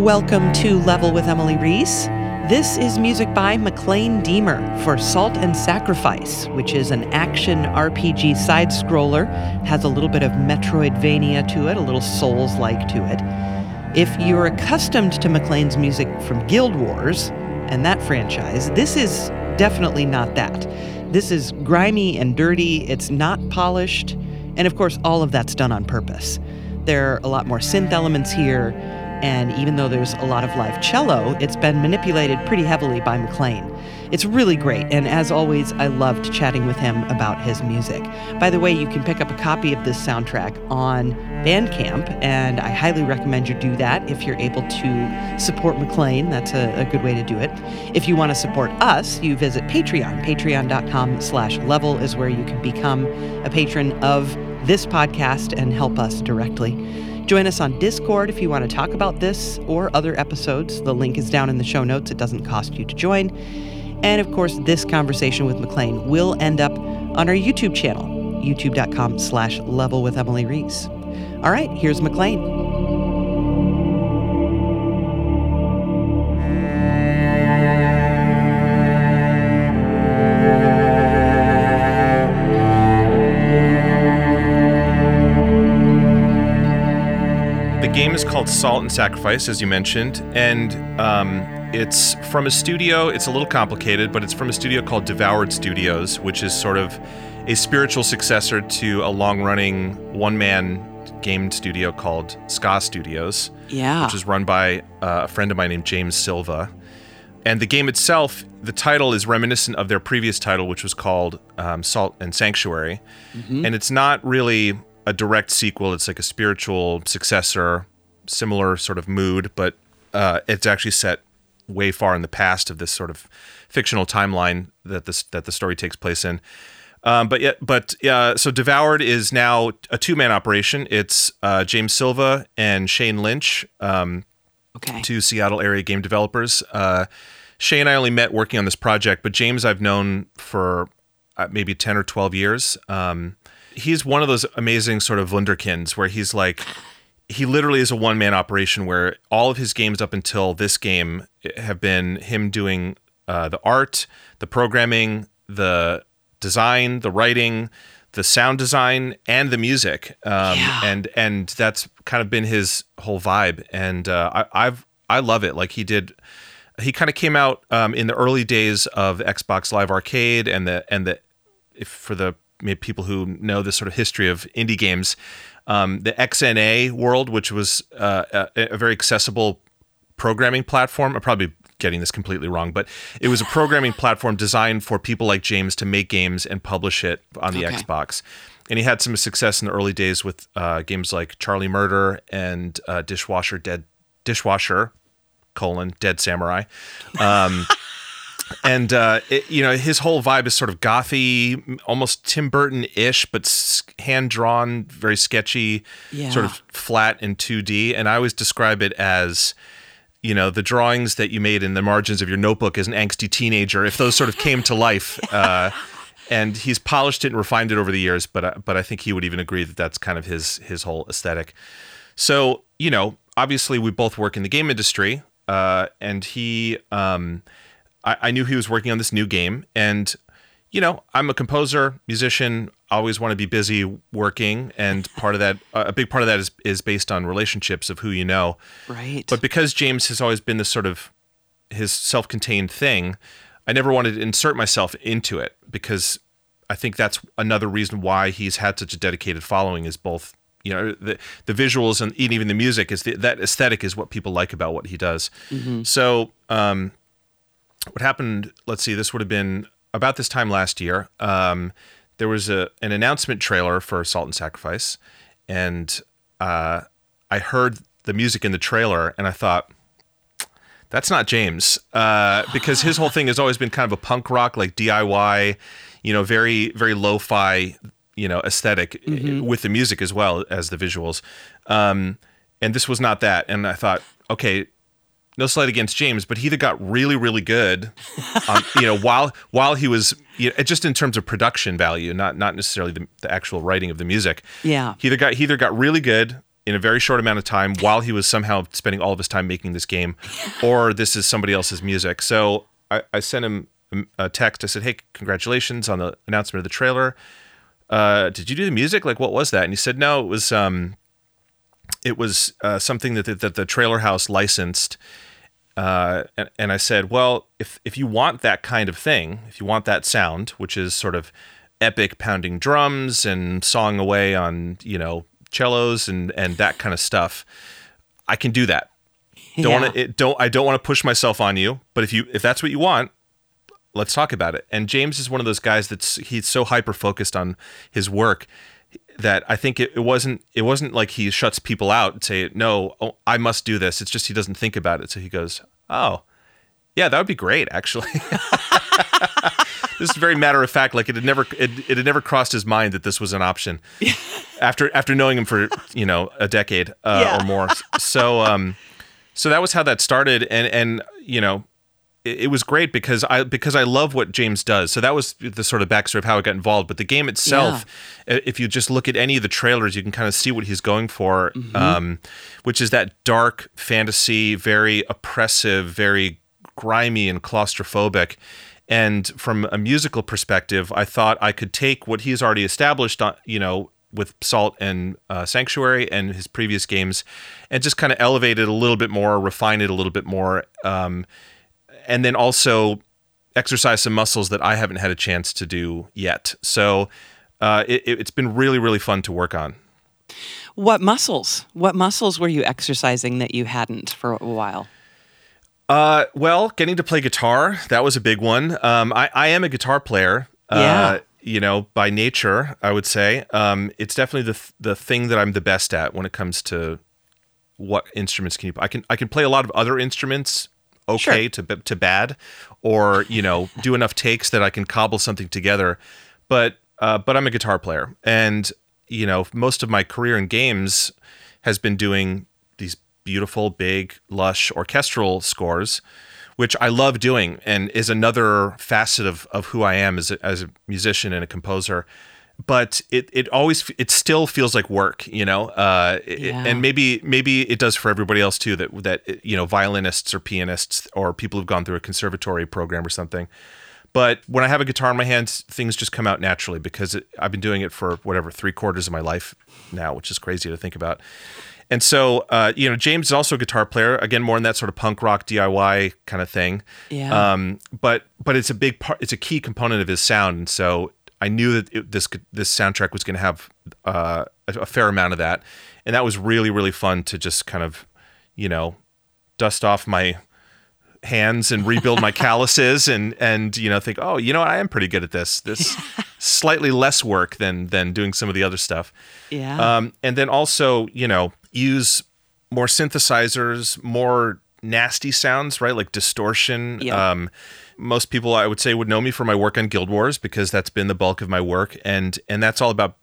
Welcome to Level with Emily Reese. This is music by Maclaine Diemer for Salt and Sacrifice, which is an action RPG side scroller. Has a little bit of Metroidvania to it, a little Souls like to it. If you're accustomed to Maclaine's music from Guild Wars and that franchise, this is definitely not that. This is grimy and dirty, it's not polished, and of course, all of that's done on purpose. There are a lot more synth elements here and even though there's a lot of live cello, it's been manipulated pretty heavily by Maclaine. It's really great, and as always, I loved chatting with him about his music. By the way, you can pick up a copy of this soundtrack on Bandcamp, and I highly recommend you do that if you're able to support Maclaine. That's a, a good way to do it. If you want to support us, you visit Patreon. Patreon.com slash level is where you can become a patron of this podcast and help us directly. Join us on Discord if you want to talk about this or other episodes. The link is down in the show notes. It doesn't cost you to join. And of course, this conversation with Maclaine will end up on our YouTube channel, youtube.com slash level with Emily Reese. All right, here's Maclaine. Game is called Salt and Sacrifice, as you mentioned, and um, it's from a studio. It's a little complicated, but it's from a studio called Devoured Studios, which is sort of a spiritual successor to a long-running one-man game studio called Ska Studios. Yeah, which is run by uh, a friend of mine named James Silva. And the game itself, the title is reminiscent of their previous title, which was called um, Salt and Sanctuary. Mm-hmm. And it's not really a direct sequel. It's like a spiritual successor similar sort of mood, but uh, it's actually set way far in the past of this sort of fictional timeline that this that the story takes place in. Um, but yet, but uh, so Devoured is now a two man operation. It's uh, James Silva and Shane Lynch, um, okay, two Seattle area game developers. Uh, Shane and I only met working on this project, but James I've known for uh, maybe ten or twelve years. Um, he's one of those amazing sort of wunderkinds where he's like he literally is a one man operation where all of his games up until this game have been him doing uh, the art, the programming, the design, the writing, the sound design, and the music. Um, yeah. And and that's kind of been his whole vibe. And uh, I, I've I love it. Like he did. He kind of came out um, in the early days of Xbox Live Arcade and the and the if for the people who know the sort of history of indie games, um, the XNA world, which was uh, a, a, very accessible programming platform. I'm probably getting this completely wrong, but it was a programming platform designed for people like James to make games and publish it on the okay. Xbox. And he had some success in the early days with uh, games like Charlie Murder and uh, Dishwasher Dead Dishwasher colon Dead Samurai. Um, and uh, it, you know his whole vibe is sort of gothy, almost Tim Burton-ish, but hand drawn, very sketchy, yeah. sort of flat and 2D. And I always describe it as you know the drawings that you made in the margins of your notebook as an angsty teenager if those sort of came to life uh, and he's polished it and refined it over the years but uh, but I think he would even agree that that's kind of his his whole aesthetic so you know obviously we both work in the game industry uh, and he um, I, I knew he was working on this new game, and you know, I'm a composer, musician, always want to be busy working, and part of that, a big part of that is is based on relationships of who you know. Right. But because James has always been this sort of his self-contained thing, I never wanted to insert myself into it because I think that's another reason why he's had such a dedicated following is both you know the the visuals and even the music is the, that aesthetic is what people like about what he does. Mm-hmm. So um, what happened, let's see, this would have been about this time last year. Um, there was a an announcement trailer for Salt and Sacrifice, and uh, I heard the music in the trailer, and I thought, that's not James, uh, because his whole thing has always been kind of a punk rock, like DIY, you know, very very lo-fi, you know, aesthetic mm-hmm. with the music as well as the visuals. Um, and this was not that, and I thought, okay, no slight against James, but he either got really, really good, um, you know, while while he was you know, just in terms of production value, not not necessarily the, the, actual writing of the music. Yeah, he either got he either got really good in a very short amount of time while he was somehow spending all of his time making this game, or this is somebody else's music. So I, I sent him a text. I said, "Hey, congratulations on the announcement of the trailer. Uh, did you do the music? Like, what was that?" And he said, "No, it was um, it was uh, something that the, that the trailer house licensed." Uh, and, and I said, "Well, if if you want that kind of thing, if you want that sound, which is sort of epic pounding drums and sawing away on you know cellos and and that kind of stuff, I can do that. Don't Yeah. want to don't I don't want to push myself on you, but if you if that's what you want, let's talk about it. And James is one of those guys that's he's so hyper focused on his work that I think it, it wasn't it wasn't like he shuts people out and say no oh, I must do this. It's just he doesn't think about it. So he goes oh yeah that would be great actually. this is very matter of fact. Like it had never it, it had never crossed his mind that this was an option. after after knowing him for you know a decade uh, Yeah. or more. So um so that was how that started and and you know it, was great because I because I love what James does. So that was the sort of backstory of how I got involved. But the game itself, i- if you just look at any of the trailers, you can kind of see what he's going for, um, which is that dark fantasy, very oppressive, very grimy and claustrophobic. And from a musical perspective, I thought I could take what he's already established, on, you know, with Salt and uh, Sanctuary and his previous games, and just kind of elevate it a little bit more, refine it a little bit more, um, and then also exercise some muscles that I haven't had a chance to do yet. So uh, it, it's been really, really fun to work on. What muscles? What muscles were you exercising that you hadn't for a while? Uh, well, getting to play guitar, that was a big one. Um, I, I am a guitar player. Yeah. Uh, you know, by nature, I would say. Um, it's definitely the th- the thing that I'm the best at when it comes to what instruments can you I can I can play a lot of other instruments okay Sure. to to bad or, you know, do enough takes that I can cobble something together. But uh, but I'm a guitar player and you know, most of my career in games has been doing these beautiful, big, lush orchestral scores, which I love doing and is another facet of, of who I am as a, as a musician and a composer. But it, it always it still feels like work, you know, uh, it- Yeah. and maybe maybe it does for everybody else too. That that you know violinists or pianists or people who've gone through a conservatory program or something. But when I have a guitar in my hands, things just come out naturally because it, I've been doing it for whatever three quarters of my life now, which is crazy to think about. And so, uh, you know, James is also a guitar player. Again, more in that sort of punk rock DIY kind of thing. Yeah. Um, but but it's a big part. It's a key component of his sound. And so I knew that it, this this soundtrack was going to have uh, a, a fair amount of that, and that was really really fun to just kind of, you know, dust off my hands and rebuild my calluses and and you know think oh you know what, I am pretty good at this. This slightly less work than than doing some of the other stuff. Yeah. um, and then also you know use more synthesizers more nasty sounds right? Like distortion Yeah. um, most people i would say would know me for my work on guild wars because that's been the bulk of my work. And and that's all about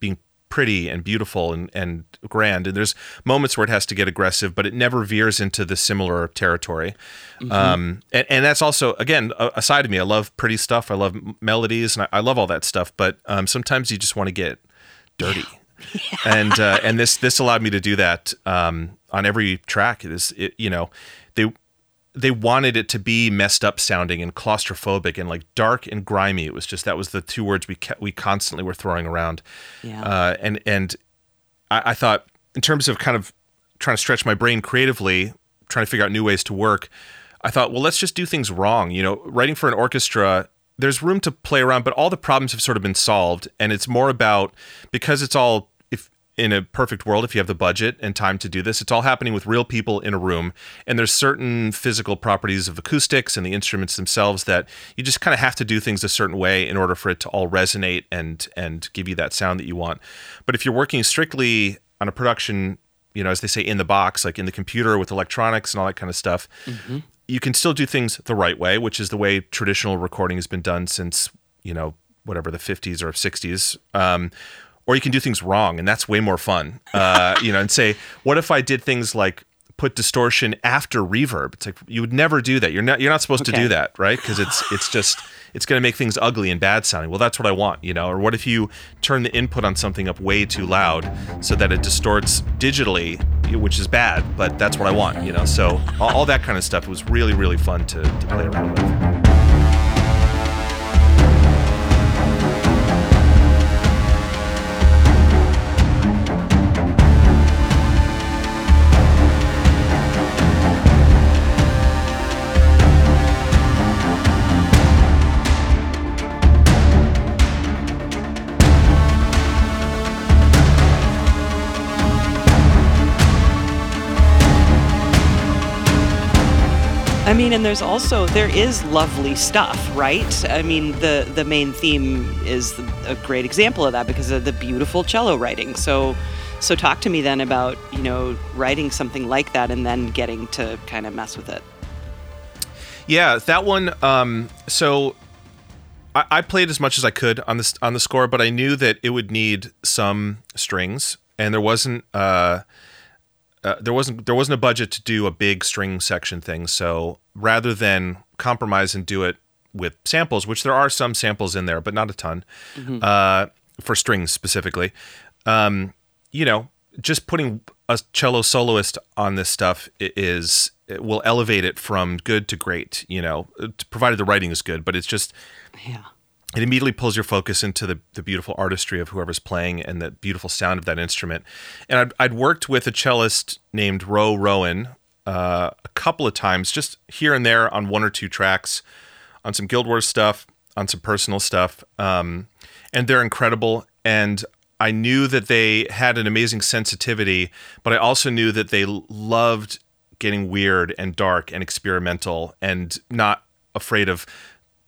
being pretty and beautiful and, and grand. And there's moments where it has to get aggressive but it never veers into the similar territory. Um, and, and that's also again a, a side of me. I love pretty stuff. I love melodies and I, I love all that stuff but um, sometimes you just want to get dirty. And uh, and this this allowed me to do that um, on every track. It is it, you know they they wanted it to be messed up sounding and claustrophobic and like dark and grimy. It was just that was the two words we kept, we constantly were throwing around. Yeah. Uh, and and I, I thought in terms of kind of trying to stretch my brain creatively, trying to figure out new ways to work. I thought, well, let's just do things wrong. You know, writing for an orchestra, there's room to play around, but all the problems have sort of been solved, and it's more about because it's all in a perfect world, if you have the budget and time to do this, it's all happening with real people in a room, and there's certain physical properties of acoustics and the instruments themselves that you just kind of have to do things a certain way in order for it to all resonate and and give you that sound that you want. But if you're working strictly on a production you know, as they say, in the box, like in the computer with electronics and all that kind of stuff. You can still do things the right way, which is the way traditional recording has been done since, you know, whatever the 50s or 60s. Um, or you can do things wrong, and that's way more fun. Uh, you know, and say, what if I did things like put distortion after reverb. It's like you would never do that. You're not you're not supposed to do that, right? Because it's it's just it's going to make things ugly and bad sounding. Well, that's what I want, you know. Or what if you turn the input on something up way too loud so that it distorts digitally, which is bad, but that's what I want, you know. So all, all that kind of stuff was really really fun to, to play around with. I mean, and there's also there is lovely stuff, right? I mean, the the main theme is a great example of that because of the beautiful cello writing. So, so talk to me then about you know writing something like that and then getting to kind of mess with it. Yeah, that one. Um, so I, I played as much as I could on this on the score, but I knew that it would need some strings, and there wasn't. Uh, uh, there wasn't there wasn't a budget to do a big string section thing. So rather than compromise and do it with samples, which there are some samples in there, but not a ton uh, for strings specifically, um, you know, just putting a cello soloist on this stuff is it will elevate it from good to great. You know, provided the writing is good, but it's just Yeah. it immediately pulls your focus into the, the beautiful artistry of whoever's playing and the beautiful sound of that instrument. And I'd, I'd worked with a cellist named Ro Rowan uh, a couple of times, just here and there on one or two tracks, on some Guild Wars stuff, on some personal stuff. Um, and they're incredible. And I knew that they had an amazing sensitivity, but I also knew that they loved getting weird and dark and experimental and not afraid of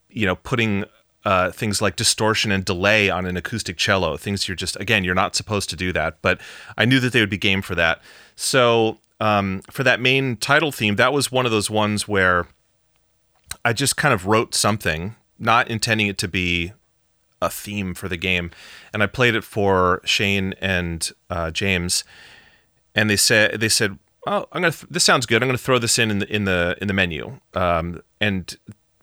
you know putting uh, things like distortion and delay on an acoustic cello things you're just again you're not supposed to do that but i knew that they would be game for that so um, for that main title theme that was one of those ones where i just kind of wrote something not intending it to be a theme for the game and i played it for shane and uh, james and they said they said, "Oh, I'm gonna. Th- this sounds good. I'm gonna throw this in in the in the in the menu." Um, and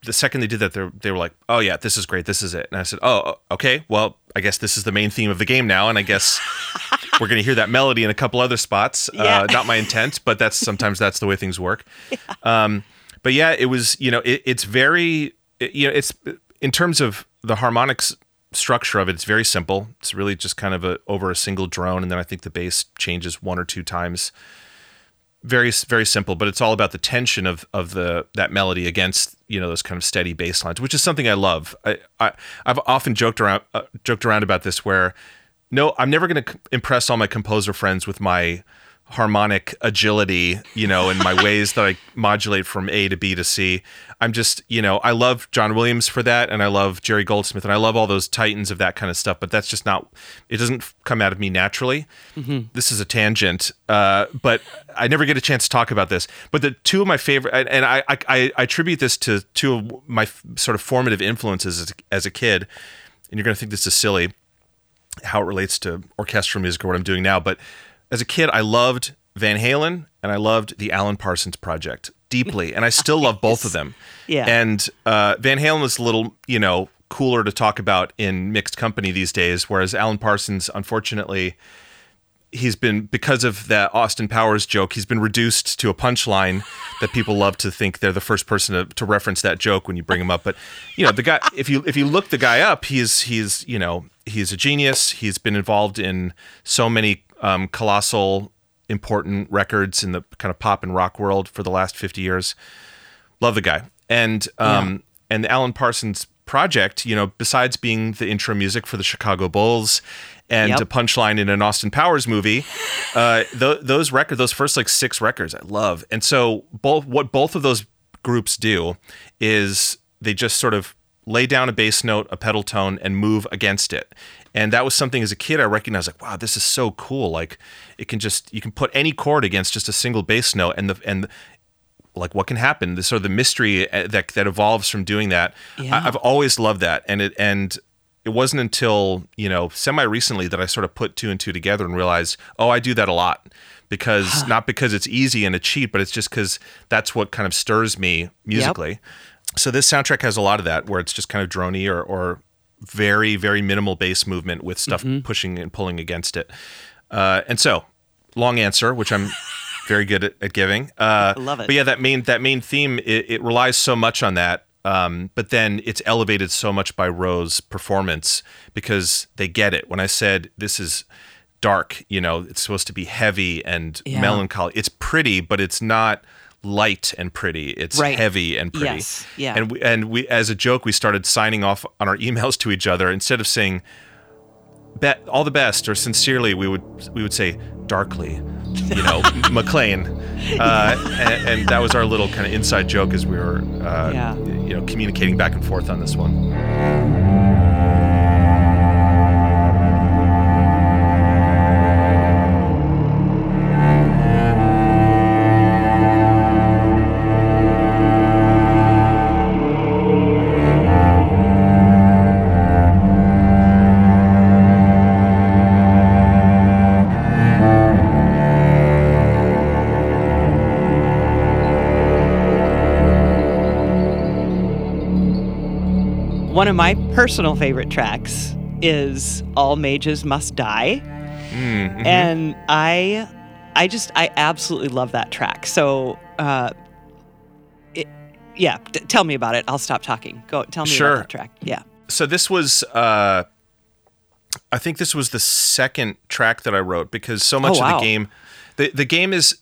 the second they did that, they they were like, "Oh yeah, this is great. This is it." And I said, "Oh, okay. Well, I guess this is the main theme of the game now, and I guess we're gonna hear that melody in a couple other spots. Yeah. Uh, not my intent, but that's sometimes that's the way things work." Um, but yeah, it was. You know, it, it's very. it- you know, it's in terms of the harmonics structure of it, it's very simple. It's really just kind of a over a single drone, and then I think the bass changes one or two times. Very very simple, but it's all about the tension of of the that melody against you know those kind of steady bass lines, which is something I love. I, I I've often joked around uh, joked around about this where no, I'm never going to impress all my composer friends with my harmonic agility, you know, and my ways that I modulate from A to B to C. I'm just, you know, I love John Williams for that, and I love Jerry Goldsmith, and I love all those titans of that kind of stuff. But that's just not. It doesn't come out of me naturally. This is a tangent, uh, but I never get a chance to talk about this. But the two of my favorite, and, I, I, I attribute this to two of my f- sort of formative influences as, as a kid. And you're going to think this is silly how it relates to orchestral music or what I'm doing now. But as a kid, I loved Van Halen and I loved the Alan Parsons Project deeply, and I still love both of them. Yeah. And uh, Van Halen is a little, you know, cooler to talk about in mixed company these days, whereas Alan Parsons, unfortunately, he's been because of that Austin Powers joke, he's been reduced to a punchline that people love to think they're the first person to, to reference that joke when you bring him up. But you know, the guy if you if you look the guy up, he's he's you know he's a genius. He's been involved in so many um, colossal important records in the kind of pop and rock world for the last 50 years. Love the guy. And um and the Alan Parsons project, you know, besides being the intro music for the Chicago Bulls and Yep. a punchline in an Austin Powers movie, uh, th- those records, those first like six records, I love. And so both what both of those groups do is they just sort of lay down a bass note, a pedal tone, and move against it. And that was something as a kid I recognized like, wow, this is so cool. Like it can just you can put any chord against just a single bass note, and the and like what can happen the sort of the mystery uh, that that evolves from doing that Yeah. I, i've always loved that and it and it wasn't until you know semi recently that I sort of put two and two together and realized, oh, I do that a lot because not because it's easy and a cheat, but it's just because that's what kind of stirs me musically. Yep. So this soundtrack has a lot of that, where it's just kind of drony or, or very very minimal bass movement with stuff mm-hmm. pushing and pulling against it. Uh, and so, long answer, which I'm very good at, at giving. Uh, Love it. But yeah, that main that main theme it, it relies so much on that um, but then it's elevated so much by Ro's performance because they get it. When I said this is dark, you know, it's supposed to be heavy and yeah. melancholy. It's pretty, but it's not light and pretty. It's right. heavy and pretty. Yes. Yeah. And we, and we, as a joke, we started signing off on our emails to each other instead of saying "bet all the best" or sincerely, we would we would say darkly you know, Maclaine. Uh, and, and, that was our little kind of inside joke as we were, uh, yeah. you know, communicating back and forth on this one. One of my personal favorite tracks is All Mages Must Die. Mm-hmm. And I I just I absolutely love that track. So uh it, yeah, d- tell me about it. I'll stop talking. Go tell me sure. about that track. Yeah. So this was uh I think this was the second track that I wrote because so much oh, wow. of the game the the game is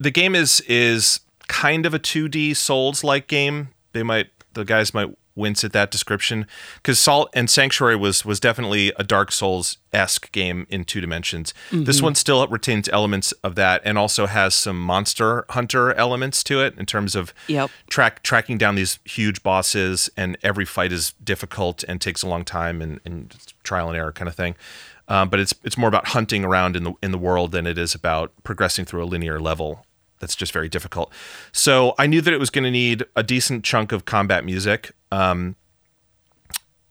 the game is is kind of a 2D Souls like game. They might the guys might wince at that description because Salt and Sanctuary was was definitely a Dark Souls esque game in two dimensions. Mm-hmm. This one still retains elements of that and also has some Monster Hunter elements to it in terms of yep. track tracking down these huge bosses and every fight is difficult and takes a long time and, and trial and error kind of thing. Um, but it's it's more about hunting around in the in the world than it is about progressing through a linear level that's just very difficult. So I knew that it was going to need a decent chunk of combat music. Um,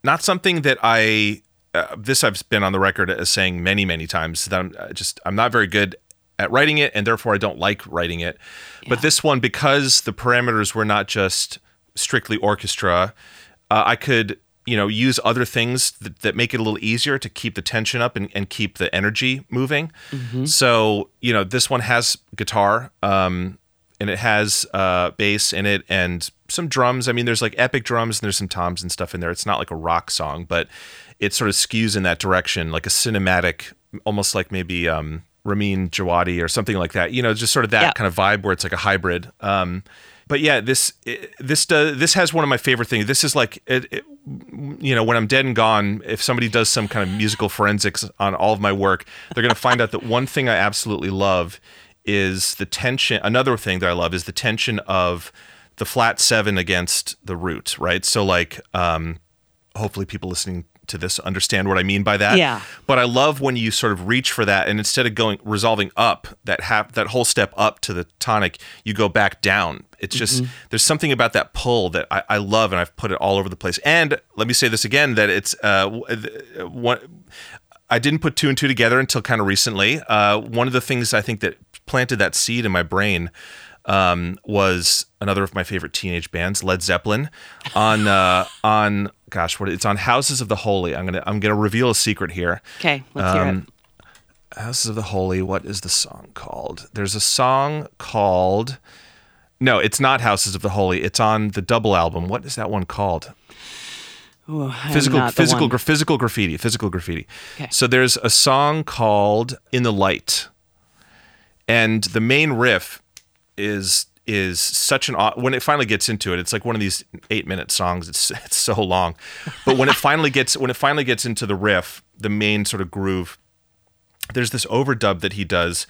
not something that I uh, this I've been on the record as saying many many times that I'm uh, just I'm not very good at writing it and therefore I don't like writing it. Yeah. But this one because the parameters were not just strictly orchestra, uh, I could you know use other things that, that, make it a little easier to keep the tension up and, and keep the energy moving. Mm-hmm. so you know this one has guitar um, and it has uh, bass in it and some drums. I mean there's like epic drums and there's some toms and stuff in there. It's not like a rock song but it sort of skews in that direction like a cinematic almost like maybe um, ramin djawadi or something like that. You know just sort of that yeah. kind of vibe where it's like a hybrid. Um, but yeah, this this does this has one of my favorite things. This is like it, it, you know when I'm dead and gone. If somebody does some kind of musical forensics on all of my work, they're going to find out that one thing I absolutely love is the tension. Another thing that I love is the tension of the flat seven against the root. Right. So like, um, hopefully, people listening to this understand what I mean by that. Yeah. But I love when you sort of reach for that, and instead of going resolving up that half that whole step up to the tonic, you go back down. It's just mm-hmm. there's something about that pull that I, I, love, and I've put it all over the place. And let me say this again: that it's uh, one. I didn't put two and two together until kind of recently. Uh, one of the things I think that planted that seed in my brain um, was another of my favorite teenage bands, Led Zeppelin, on uh, on gosh, what it's on Houses of the Holy. I'm gonna I'm gonna reveal a secret here. Okay, let's um, hear it. Um, Houses of the Holy. What is the song called? There's a song called. No, it's not Houses of the Holy. It's on the double album. What is that one called? Ooh, physical physical gra- physical graffiti physical graffiti okay. so there's a song called in the light and the main riff is is such an when it finally gets into it it's like one of these 8 minute songs it's it's so long but when it finally gets when it finally gets into the riff the main sort of groove there's this overdub that he does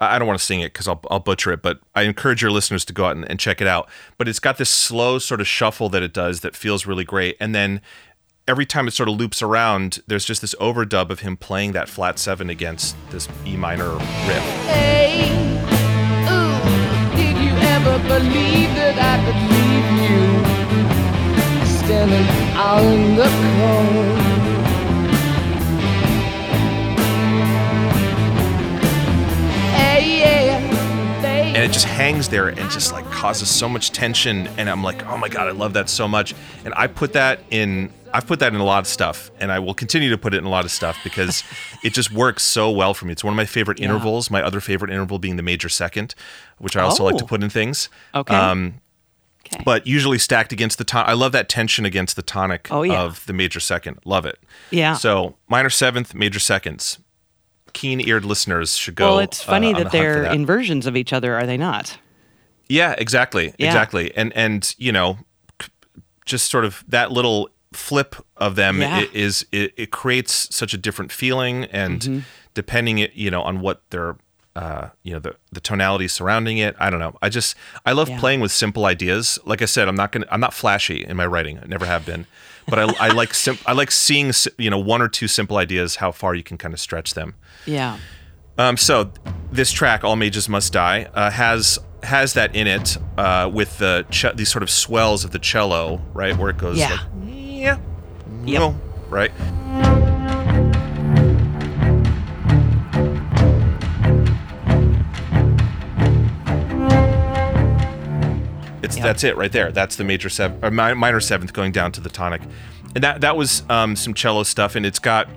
I don't want to sing it because I'll, I'll butcher it, but I encourage your listeners to go out and, and check it out. But it's got this slow sort of shuffle that it does that feels really great. And then every time it sort of loops around, there's just this overdub of him playing that flat seven against this E minor riff never believed that I could leave you standing the And it just hangs there and just like causes so much tension. And I'm like, oh my God, I love that so much. And I put that in i've put that in a lot of stuff and i will continue to put it in a lot of stuff because it just works so well for me it's one of my favorite Yeah. intervals my other favorite interval being the major second which i also like to Oh. put in things Okay. um, okay. but usually stacked against the tonic. I love that tension against the tonic Oh, yeah. of the major second. Love it. Yeah. So minor seventh, major seconds. Keen-eared listeners should go. well, it's funny uh, that the they're that. inversions of each other, are they not? Yeah, exactly, Yeah. exactly. And and you know, just sort of that little flip of them Yeah. i- is it, it creates such a different feeling, and Mm-hmm. depending it you know on what their uh, you know the the tonality surrounding it. I don't know. I just I love Yeah. playing with simple ideas. Like I said, I'm not gonna I'm not flashy in my writing. I never have been. But I, I like sim- I like seeing you know one or two simple ideas how far you can kind of stretch them. Yeah. Um, so this track, "All Mages Must Die," uh, has has that in it uh, with the ch- these sort of swells of the cello, right, where it goes Yeah. like yeah, Yep. no, right. It's Yep. that's it right there. That's the major seventh or mi- minor seventh going down to the tonic, and that that was um, some cello stuff, and it's got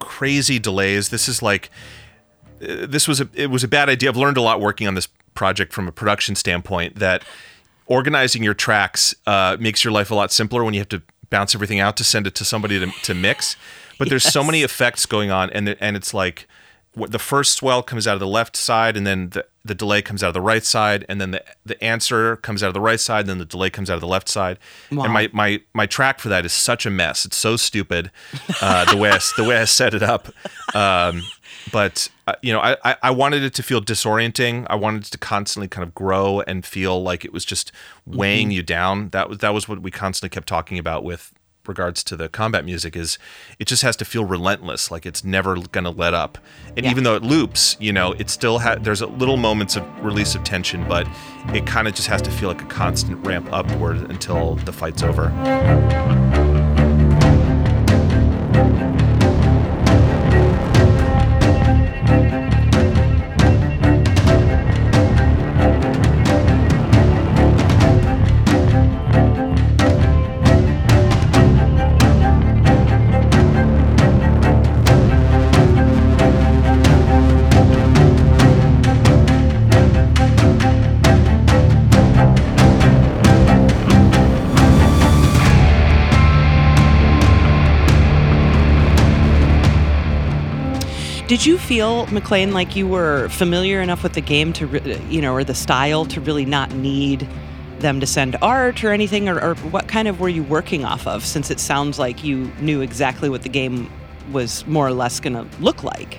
crazy delays. This is like uh, this was a it was a bad idea. I've learned a lot working on this project from a production standpoint that organizing your tracks uh, makes your life a lot simpler when you have to bounce everything out to send it to somebody to, to mix. But there's so many effects going on, and the, and it's like the first swell comes out of the left side, and then the, the delay comes out of the right side, and then the the answer comes out of the right side, and then the delay comes out of the left side. Wow. And my, my my track for that is such a mess. It's so stupid uh, the way I, the way I set it up. Um, but uh, you know, I, I I wanted it to feel disorienting. I wanted it to constantly kind of grow and feel like it was just weighing you down. That was that was what we constantly kept talking about with regards to the combat music is it just has to feel relentless like it's never going to let up and Yeah. even though it loops you know it still has there's a little moments of release of tension but it kind of just has to feel like a constant ramp upward until the fight's over Did you feel, Maclaine, like you were familiar enough with the game to, you know, or the style to really not need them to send art or anything? Or, or what kind of were you working off of since it sounds like you knew exactly what the game was more or less going to look like?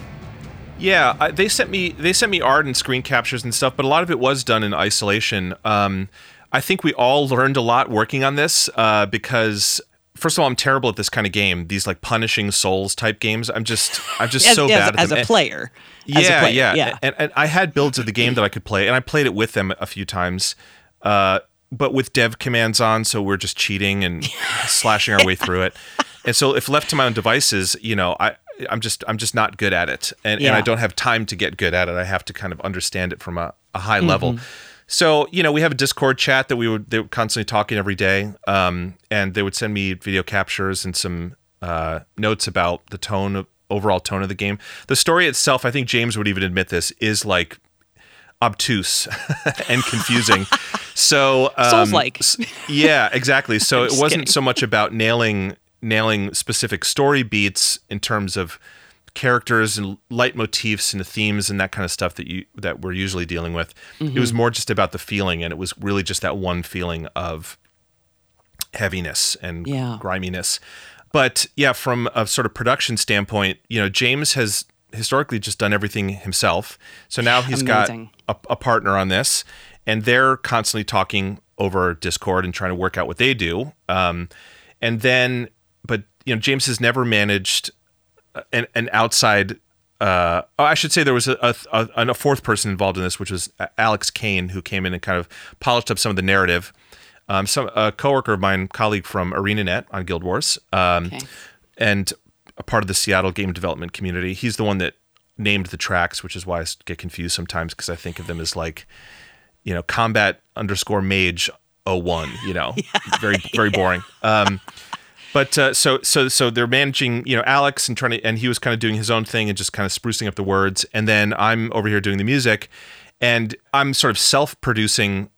Yeah, I, they sent me they sent me art and screen captures and stuff, but a lot of it was done in isolation. Um, I think we all learned a lot working on this uh, because first of all, I'm terrible at this kind of game. These like punishing souls type games. I'm just I'm just As, so as- bad at as them. a And- player. yeah, as a player, yeah, yeah. And, and I had builds of the game that I could play, and I played it with them a few times. Uh, but with dev commands on, so we're just cheating and slashing our way through it. And so, if left to my own devices, you know, I I'm just I'm just not good at it, and and I don't have time to get good at it. I have to kind of understand it from a, a high Mm-hmm. level. So you know, we have a Discord chat that we would they were constantly talking every day, um, and they would send me video captures and some uh, notes about the tone of overall tone of the game. The story itself, I think James would even admit this, is like obtuse and confusing. so um, Souls-like. yeah, exactly. So it wasn't kidding. so much about nailing nailing specific story beats in terms of characters and leitmotifs and the themes and that kind of stuff that you that we're usually dealing with. It Mm-hmm. was more just about the feeling, and it was really just that one feeling of heaviness and Yeah. griminess. But yeah, from a sort of production standpoint, you know, James has historically just done everything himself. So now he's Amazing. got a, a partner on this, and they're constantly talking over Discord and trying to work out what they do. Um, and then, but you know, James has never managed an, an outside. Uh, oh, I should say there was a, a, a, fourth person involved in this, which was Alex Kane, who came in and kind of polished up some of the narrative. Um, some a coworker of mine, colleague from ArenaNet on Guild Wars, um, Okay. and a part of the Seattle game development community. He's the one that named the tracks, which is why I get confused sometimes because I think of them as like, you know, combat underscore mage 01, you know, yeah. very, very boring. Um, but uh, so so so they're managing you know Alex and trying to and he was kind of doing his own thing and just kind of sprucing up the words. And then I'm over here doing the music and I'm sort of self-producing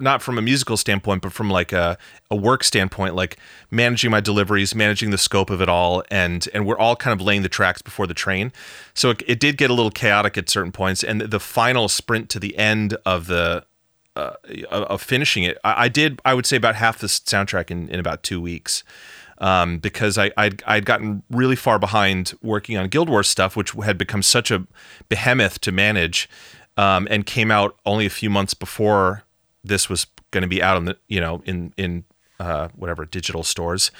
not from a musical standpoint but from like a, a work standpoint like managing my deliveries managing the scope of it all and and we're all kind of laying the tracks before the train. So it, it did get a little chaotic at certain points and the final sprint to the end of the uh, of finishing it I, I, did i would say about half the soundtrack in, in about two weeks um, because I, I'd, I'd gotten really far behind working on Guild Wars stuff, which had become such a behemoth to manage, um, and came out only a few months before this was going to be out on the you know in in uh, whatever digital stores.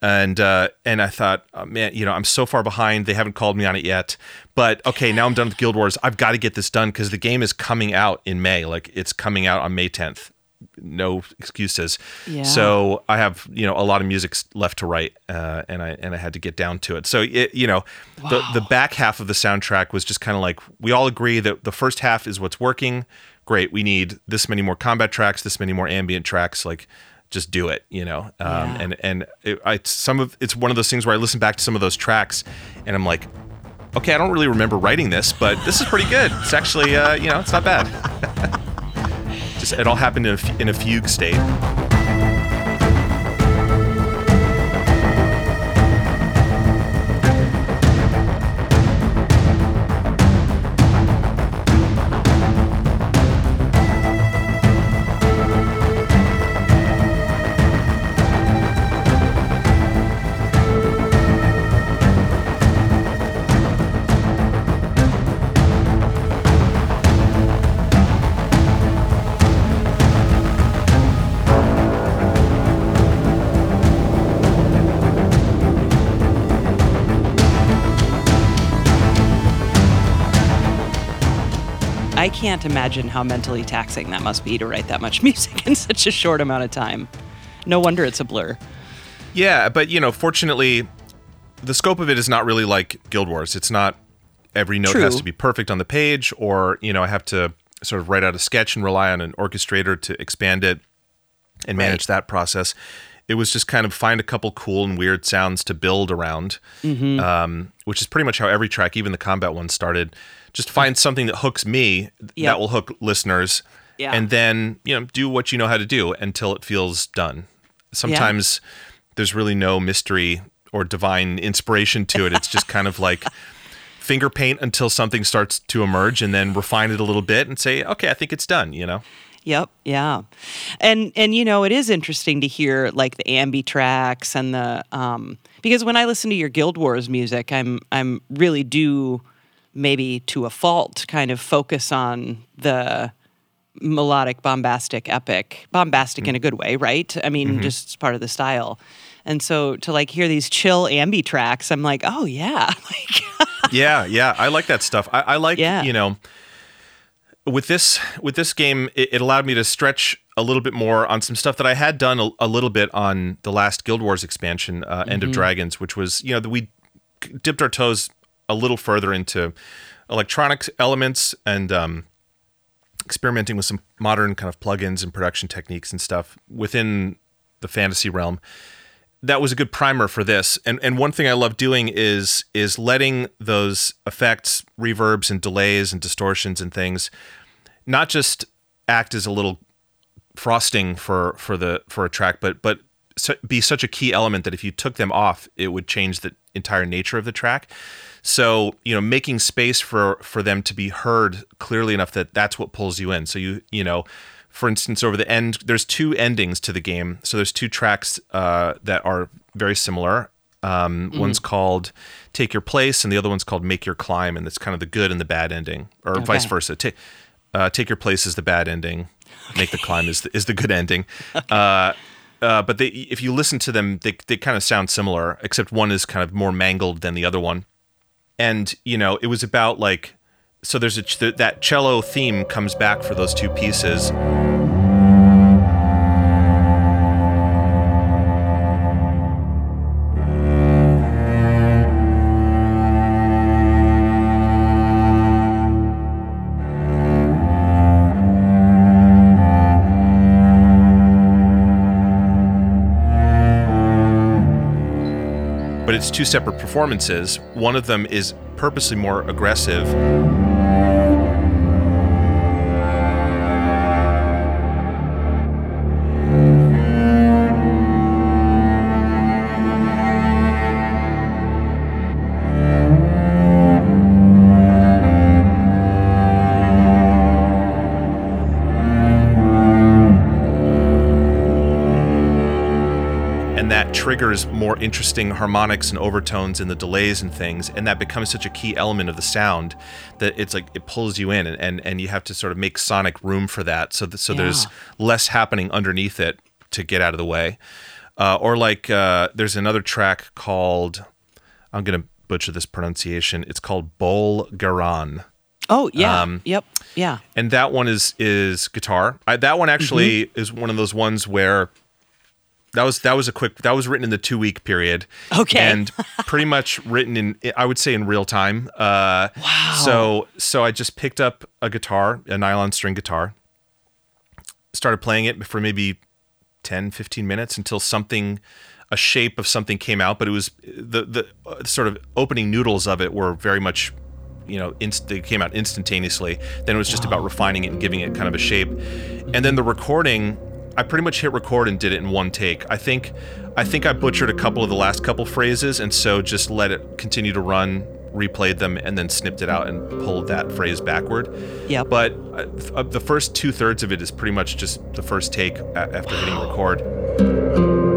And uh, and I thought, oh, man, you know, I'm so far behind. They haven't called me on it yet. But okay, now I'm done with Guild Wars. I've got to get this done because the game is coming out in May. Like it's coming out on May 10th no excuses. Yeah. So I have you know a lot of music left to write, uh, and I and I had to get down to it. So it, you know wow. the the back half of the soundtrack was just kind of like we all agree that the first half is what's working. Great, we need this many more combat tracks, this many more ambient tracks, like. Just do it, you know, um, yeah. and and it, I some of it's one of those things where I listen back to some of those tracks, and I'm like, okay, I don't really remember writing this, but this is pretty good. It's actually, uh, you know, it's not bad. Just it all happened in a, in a fugue state. I can't imagine how mentally taxing that must be to write that much music in such a short amount of time. No wonder it's a blur. Yeah, but you know, fortunately, the scope of it is not really like Guild Wars. It's not every note True. has to be perfect on the page, or you know, I have to sort of write out a sketch and rely on an orchestrator to expand it and manage right. that process. It was just kind of find a couple cool and weird sounds to build around, mm-hmm. um, which is pretty much how every track, even the combat one, started just find something that hooks me yep. that will hook listeners yeah. and then you know do what you know how to do until it feels done sometimes yeah. there's really no mystery or divine inspiration to it it's just kind of like finger paint until something starts to emerge and then refine it a little bit and say okay i think it's done you know Yep, yeah. And and you know, it is interesting to hear like the ambi tracks and the um because when I listen to your Guild Wars music, I'm I'm really do maybe to a fault, kind of focus on the melodic, bombastic, epic, bombastic mm-hmm. in a good way, right? I mean, mm-hmm. just part of the style. And so to like hear these chill ambi tracks, I'm like, oh yeah, yeah, yeah. I like that stuff. I, I like, yeah. you know, with this with this game, it, it, allowed me to stretch a little bit more on some stuff that I had done a, a little bit on the last Guild Wars expansion, uh, End mm-hmm. of Dragons, which was you know we dipped our toes a little further into electronics elements and um, experimenting with some modern kind of plugins and production techniques and stuff within the fantasy realm. That was a good primer for this. And and one thing I love doing is is letting those effects, reverbs and delays and distortions and things not just act as a little frosting for for the for a track, but but be such a key element that if you took them off, it would change the entire nature of the track. So you know, making space for for them to be heard clearly enough that that's what pulls you in. So you you know, for instance, over the end, there's two endings to the game. So there's two tracks uh, that are very similar. Um, mm. One's called "Take Your Place" and the other one's called "Make Your Climb," and it's kind of the good and the bad ending, or okay. vice versa. Take uh, "Take Your Place" is the bad ending. Make the climb is the, is the good ending. Okay. Uh, uh, but they, if you listen to them, they, they kind of sound similar, except one is kind of more mangled than the other one and you know it was about like so there's a th- that cello theme comes back for those two pieces it's two separate performances. One of them is purposely more aggressive. Triggers more interesting harmonics and overtones in the delays and things and that becomes such a key element of the sound that it's like it pulls you in and and, and you have to sort of make sonic room for that so th- so there's less happening underneath it to get out of the way uh, or like uh, there's another track called i'm gonna butcher this pronunciation it's called bol garan Oh, yeah. Um, yep. Yeah. and that one is is guitar. I, that one actually Mm-hmm. is one of those ones where that was that was a quick that was written in the two week period. Okay. and pretty much written in I would say in real time. Uh, Wow. So so I just picked up a guitar, a nylon string guitar, started playing it for maybe 10, 15 minutes until something. A shape of something came out, but it was the the uh, sort of opening noodles of it were very much you know, inst- they came out instantaneously. Then it was just about refining it and giving it kind of a shape. And then the recording, I pretty much hit record and did it in one take. I think, I think I butchered a couple of the last couple phrases, and so just let it continue to run, replayed them, and then snipped it out and pulled that phrase backward. Yeah. But uh, uh, the first two thirds of it is pretty much just the first take a- after hitting record.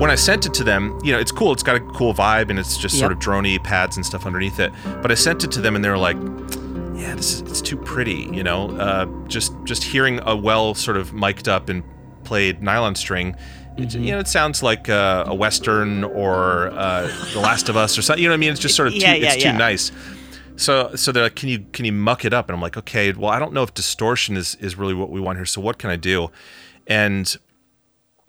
When I sent it to them, you know, it's cool. It's got a cool vibe, and it's just sort of drony pads and stuff underneath it. But I sent it to them, and they were like, "Yeah, this is it's too pretty." You know, uh, just just hearing a well sort of mic'd up and played nylon string. It, you know, it sounds like uh, a western or uh, The Last of Us or something. You know what I mean? It's just sort of too, Yeah, yeah, it's too nice. So so they're like, can you can you muck it up? And I'm like, okay, well, I don't know if distortion is is really what we want here. So what can I do? And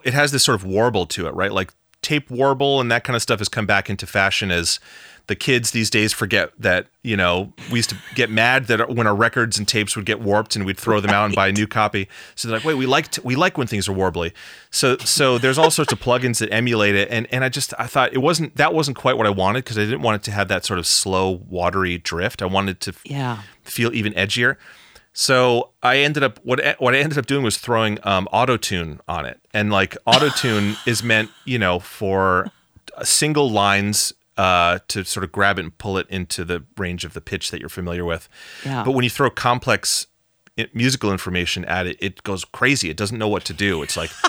it has this sort of warble to it, right? Like tape warble and that kind of stuff has come back into fashion as the kids these days forget that, you know, we used to get mad that when our records and tapes would get warped and we'd throw them out and buy a new copy. So they're like, wait, we like we like when things are warbly. So so there's all sorts of plugins that emulate it. And and I just I thought it wasn't that wasn't quite what I wanted because I didn't want it to have that sort of slow, watery drift. I wanted to Yeah. feel even edgier. So I ended up what what I ended up doing was throwing um, auto tune on it, and like auto tune is meant you know for single lines uh, to sort of grab it and pull it into the range of the pitch that you're familiar with. Yeah. But when you throw complex musical information at it, it goes crazy. It doesn't know what to do. It's like.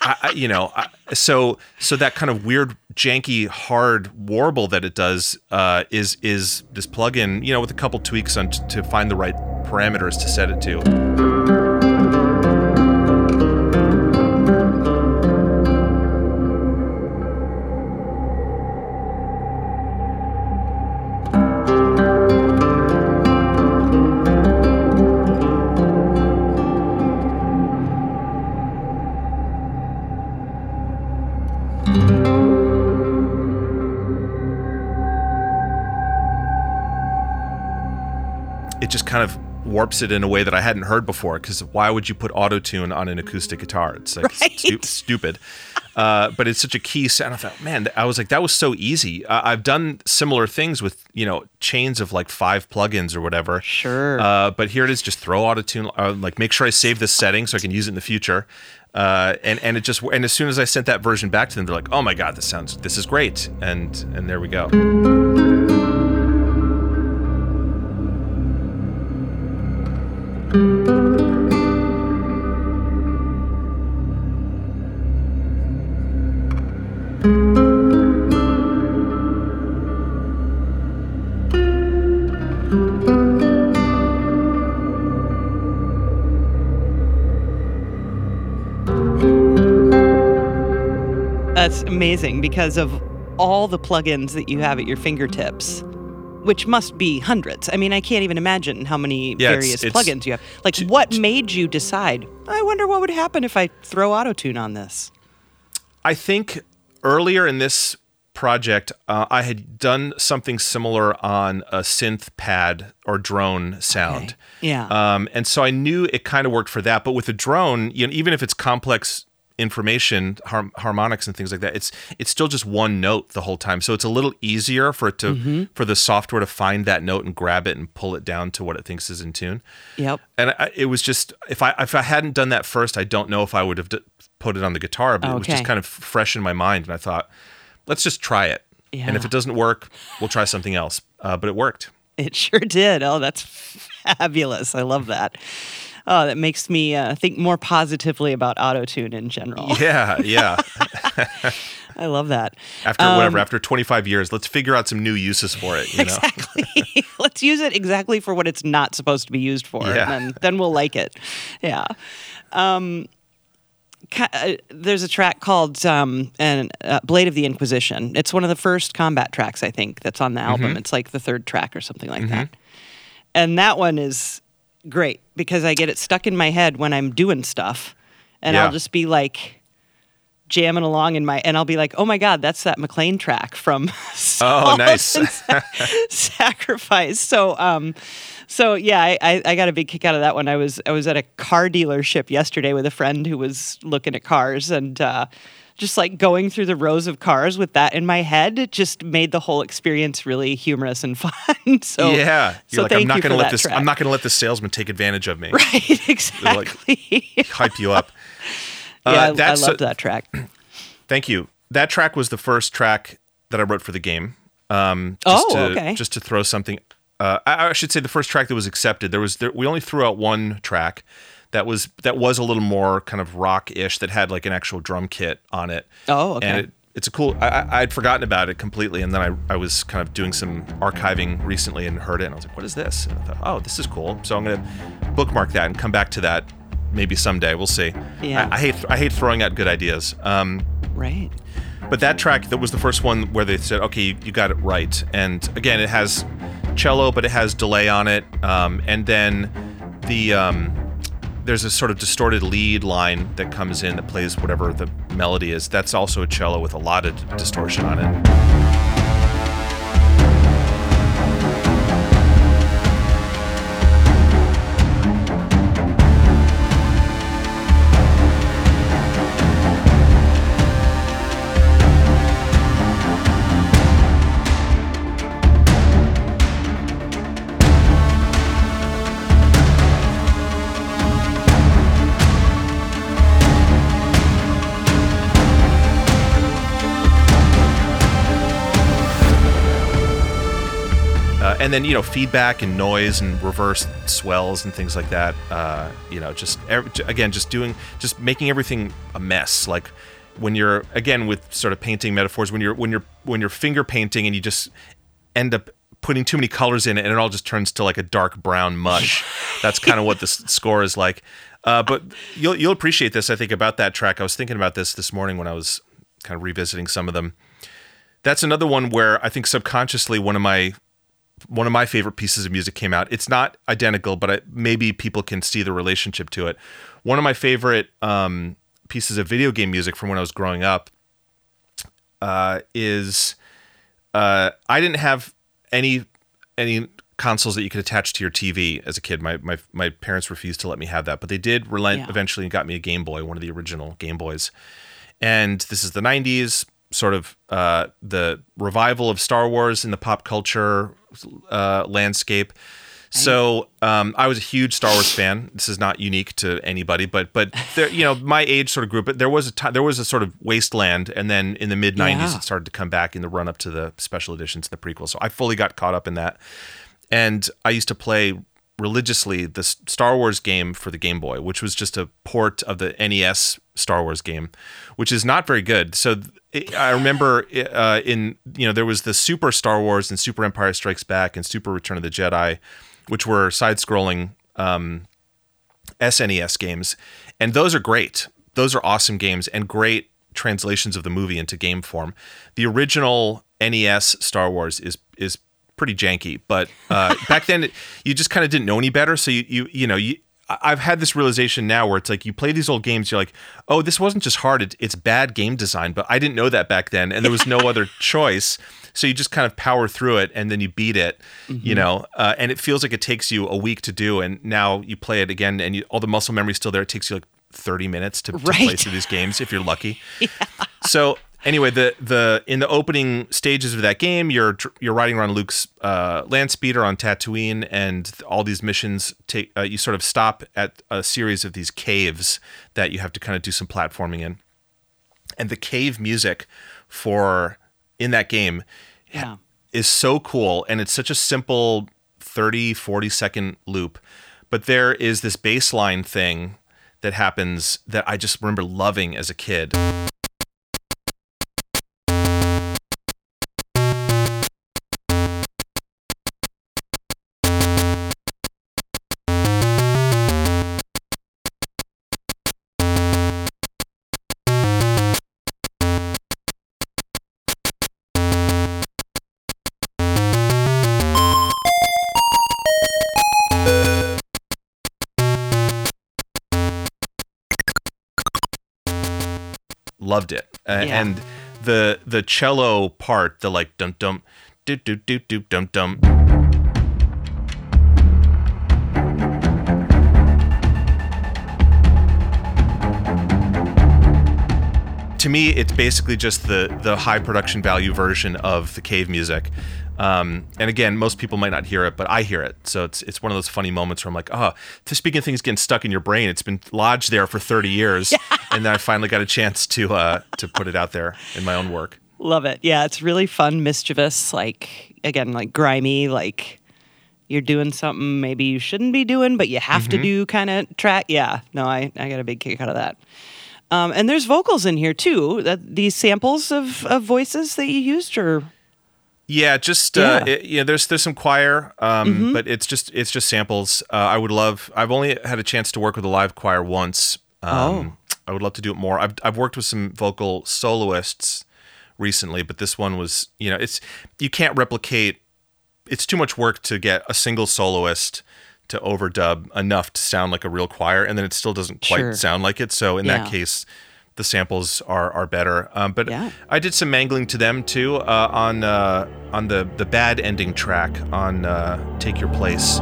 I, I, you know, I, so so that kind of weird, janky, hard warble that it does uh, is is this plugin, you know, with a couple tweaks on t- to find the right parameters to set it to. It just kind of warps it in a way that I hadn't heard before. Because why would you put auto tune on an acoustic guitar? It's like Right. stu- stupid. Uh, but it's such a key sound. I thought, man, I was like, that was so easy. Uh, I've done similar things with you know chains of like five plugins or whatever. Sure. Uh, but here it is, just throw auto tune. Uh, like make sure I save this setting so I can use it in the future. Uh, and and it just and as soon as I sent that version back to them, they're like, oh my god, this sounds this is great. And and there we go. Amazing because of all the plugins that you have at your fingertips. which must be hundreds. I mean, I can't even imagine how many Yeah, various it's- plugins you have. Like, what made you decide? I wonder what would happen if I throw autotune on this. I think earlier in this project, uh, I had done something similar on a synth pad or drone sound. Yeah. Um, and so I knew it kind of worked for that. But with a drone, you know, even if it's complex information, har- harmonics and things like that, it's it's still just one note the whole time. So it's a little easier for it to Mm-hmm. for the software to find that note and grab it and pull it down to what it thinks is in tune. yep. And I, it was just if I if I hadn't done that first, I don't know if I would have d- put it on the guitar. But it was just kind of fresh in my mind, and I thought, let's just try it. And if it doesn't work, we'll try something else. Uh, but it worked. It sure did. Oh, that's fabulous. I love that. Oh, that makes me uh, think more positively about autotune in general. Yeah, yeah. I love that. After whatever, after 25 years, let's figure out some new uses for it. You know, Exactly. Let's use it exactly for what it's not supposed to be used for, Yeah. and then, then we'll like it. Yeah. Um, uh, there's a track called um, an, uh, "Blade of the Inquisition." It's one of the first combat tracks, I think, that's on the album. Mm-hmm. It's like the third track or something like that. And that one is great because I get it stuck in my head when I'm doing stuff, and Yeah. I'll just be like jamming along in my and I'll be like, "Oh my god, that's that Maclaine track from Oh, nice. and Sacrifice." So um so yeah, I, I I got a big kick out of that one. I was I was at a car dealership yesterday with a friend who was looking at cars and uh just like going through the rows of cars with that in my head, it just made the whole experience really humorous and fun. so yeah. You're so like, I'm not going to let this. track. I'm not going to let the salesman take advantage of me. right exactly. Hype you up. yeah, Uh, I, I that track. Thank you. That track was the first track that I wrote for the game. Um, Oh, to, okay. Just to throw something. Uh, I, I should say the first track that was accepted. There was there, we only threw out one track that was that was a little more kind of rock-ish that had like an actual drum kit on it. Oh, okay. And it, it's a cool. I, I I'd forgotten about it completely, and then I I was kind of doing some archiving recently and heard it, and I was like, what is this? And I thought, oh, this is cool. So I'm gonna bookmark that and come back to that maybe someday. We'll see. Yeah. I, I hate I hate throwing out good ideas. Um, Right. but that track that was the first one where they said, okay, you, you got it right. And again, it has cello, but it has delay on it. Um, and then the um, there's a sort of distorted lead line that comes in that plays whatever the melody is. That's also a cello with a lot of distortion on it. And then you know feedback and noise and reverse swells and things like that. Uh, you know, just again, just doing, just making everything a mess. Like when you're again with sort of painting metaphors, when you're when you're when you're finger painting and you just end up putting too many colors in it and it all just turns to like a dark brown mush. That's kind of what this score is like. Uh, but you'll you'll appreciate this, I think, about that track. I was thinking about this this morning when I was kind of revisiting some of them. That's another one where I think subconsciously one of my one of my favorite pieces of music came out. It's not identical, but I, maybe people can see the relationship to it. One of my favorite um, pieces of video game music from when I was growing up uh, is uh, I didn't have any any consoles that you could attach to your TV as a kid. My my my parents refused to let me have that, but they did relent Yeah. eventually and got me a Game Boy, one of the original Game Boys. And this is the '90s, sort of uh, the revival of Star Wars in the pop culture uh, landscape. So um, I was a huge Star Wars fan. This is not unique to anybody, but but there, you know, my age sort of group. But there was a time, there was a sort of wasteland, and then in the mid '90s, Yeah. it started to come back in the run up to the special editions and the prequels. So I fully got caught up in that, and I used to play religiously the Star Wars game for the Game Boy, which was just a port of the NES Star Wars game, which is not very good. So I remember uh, in you know there was the Super Star Wars and Super Empire Strikes Back and Super Return of the Jedi, which were side-scrolling um, SNES games, and those are great. Those are awesome games and great translations of the movie into game form. The original NES Star Wars is is pretty janky. But uh, back then, you just kind of didn't know any better. So you you you know you. I've had this realization now where it's like you play these old games, you're like, oh, this wasn't just hard; it, it's bad game design. But I didn't know that back then, and there was no other choice. So you just kind of power through it, and then you beat it, mm-hmm. you know. Uh, and it feels like it takes you a week to do, and now you play it again, and you, all the muscle memory is still there. It takes you like 30 minutes to, to play through these games if you're lucky. yeah. So anyway, the the in the opening stages of that game, you're you're riding around Luke's uh, land speeder on Tatooine, and all these missions take uh, you sort of stop at a series of these caves that you have to kind of do some platforming in, and the cave music for in that game yeah. is so cool, and it's such a simple 30 40 second loop but there is this baseline thing that happens that I just remember loving as a kid. Loved it. Uh, yeah. And the the cello part, the like dum dum, do do do do dum dum. To me, it's basically just the the high production value version of the cave music. Um, and again, most people might not hear it, but I hear it. So it's it's one of those funny moments where I'm like, oh, speaking of things getting stuck in your brain, it's been lodged there for 30 years, and then I finally got a chance to uh, to put it out there in my own work. Love it. Yeah, it's really fun, mischievous, like again, like grimy, like you're doing something maybe you shouldn't be doing, but you have mm-hmm. to do kind of track. Yeah, no, I, I got a big kick out of that. Um, and there's vocals in here too. That these samples of, of voices that you used, or yeah, just uh, yeah. Uh, it, you know, there's there's some choir, um, mm-hmm. but it's just it's just samples. Uh, I would love. I've only had a chance to work with a live choir once. Um, oh. I would love to do it more. I've I've worked with some vocal soloists recently, but this one was you know it's you can't replicate. It's too much work to get a single soloist to overdub enough to sound like a real choir, and then it still doesn't quite sure. sound like it. So in yeah. that case the samples are are better. Um, but yeah. I did some mangling to them too uh, on uh, on the the bad ending track on uh, "Take Your Place."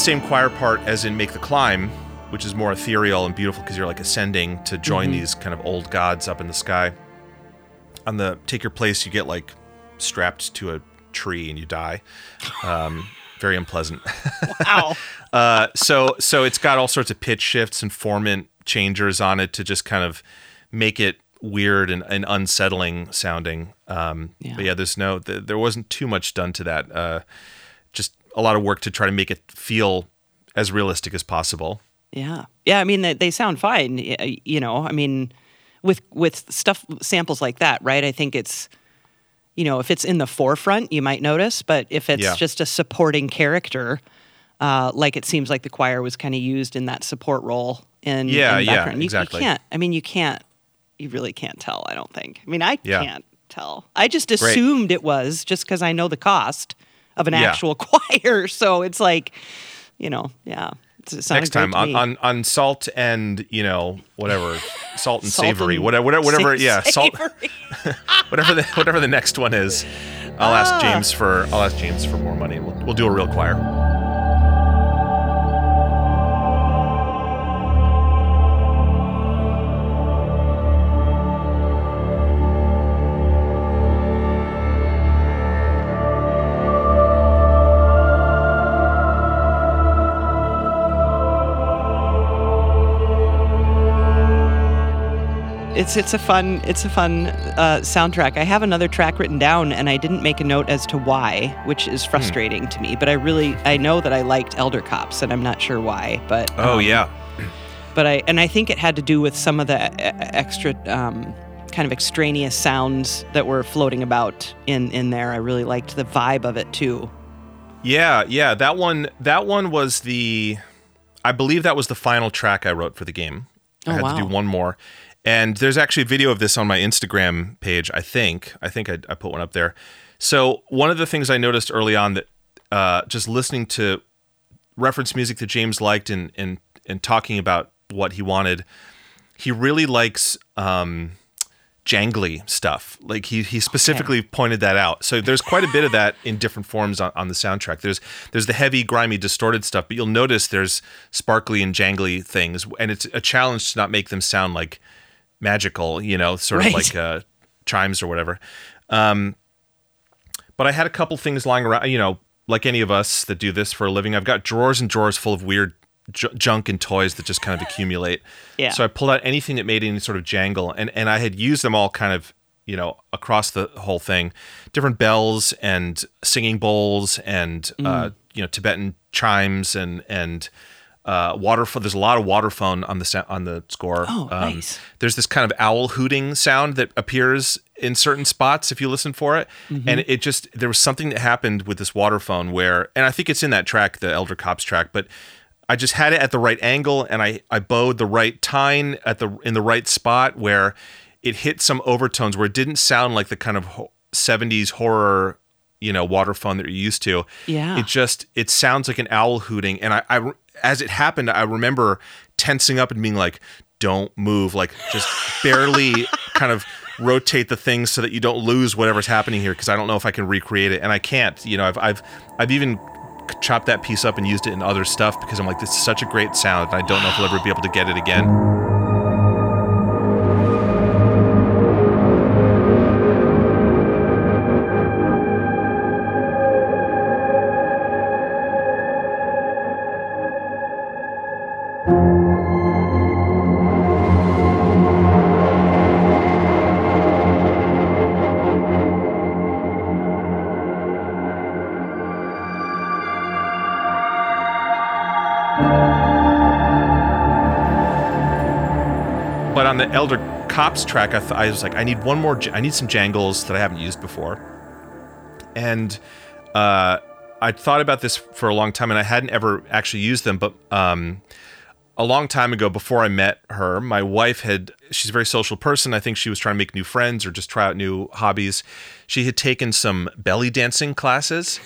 Same choir part as in Make the Climb, which is more ethereal and beautiful because you're like ascending to join mm-hmm. these kind of old gods up in the sky. On the Take Your Place, you get like strapped to a tree and you die. Um, very unpleasant. Wow. uh, so so it's got all sorts of pitch shifts and formant changers on it to just kind of make it weird and, and unsettling sounding. Um, yeah. But yeah, there's no there wasn't too much done to that. Uh, a lot of work to try to make it feel as realistic as possible. Yeah, yeah. I mean, they, they sound fine. You know, I mean, with with stuff samples like that, right? I think it's, you know, if it's in the forefront, you might notice, but if it's yeah. just a supporting character, uh, like it seems like the choir was kind of used in that support role in yeah, in yeah, you, exactly. You can't. I mean, you can't. You really can't tell. I don't think. I mean, I yeah. can't tell. I just assumed Great. it was just because I know the cost of an yeah. actual choir. So it's like, you know, yeah. Next time on, on, on salt and you know whatever salt and salt savory and whatever whatever, whatever yeah salt whatever the whatever the next one is I'll ah. ask James for I'll ask James for more money we'll, we'll do a real choir it's it's a fun it's a fun uh, soundtrack. I have another track written down, and I didn't make a note as to why, which is Hmm. frustrating to me. But I really I know that I liked Elder Cops, and I'm not sure why. But Oh um, yeah. but I and I think it had to do with some of the extra um, kind of extraneous sounds that were floating about in in there. I really liked the vibe of it too. Yeah, yeah. That one that one was the I believe that was the final track I wrote for the game. I Oh, had to do one more. And there's actually a video of this on my Instagram page, I think. I think I, I put one up there. So one of the things I noticed early on that uh, just listening to reference music that James liked and and and talking about what he wanted, he really likes um, jangly stuff. Like he he specifically pointed that out. So there's quite a bit of that in different forms on, on the soundtrack. There's there's the heavy, grimy, distorted stuff, but you'll notice there's sparkly and jangly things, and it's a challenge to not make them sound like magical. You know, sort Right. of like uh, chimes or whatever. Um, but I had a couple things lying around. You know, like any of us that do this for a living, I've got drawers and drawers full of weird j- junk and toys that just kind of accumulate. Yeah. So I pulled out anything that made any sort of jangle, and and I had used them all kind of you know across the whole thing, different bells and singing bowls and Mm. uh, you know Tibetan chimes and and. Uh, waterphone. There's a lot of waterphone on the on the score. Oh, Um, nice. There's this kind of owl hooting sound that appears in certain spots if you listen for it, Mm-hmm. and it just there was something that happened with this waterphone where, and I think it's in that track, the Elder Cops track, but I just had it at the right angle, and I I bowed the right tine at the in the right spot where it hit some overtones where it didn't sound like the kind of ho- 70s horror you know waterphone that you're used to Yeah. it just it sounds like an owl hooting and I, I as it happened i remember tensing up and being like don't move like just barely kind of rotate the thing so that you don't lose whatever's happening here because i don't know if i can recreate it and i can't you know i've i've i've even chopped that piece up and used it in other stuff because i'm like this is such a great sound and i don't know if i'll ever be able to get it again Cops track, I, th- I was like, I need one more. j- I need some jangles that I haven't used before. And uh, I thought about this for a long time, and I hadn't ever actually used them. But um, a long time ago, before I met her, my wife had. She's a very social person. I think she was trying to make new friends or just try out new hobbies. She had taken some belly dancing classes,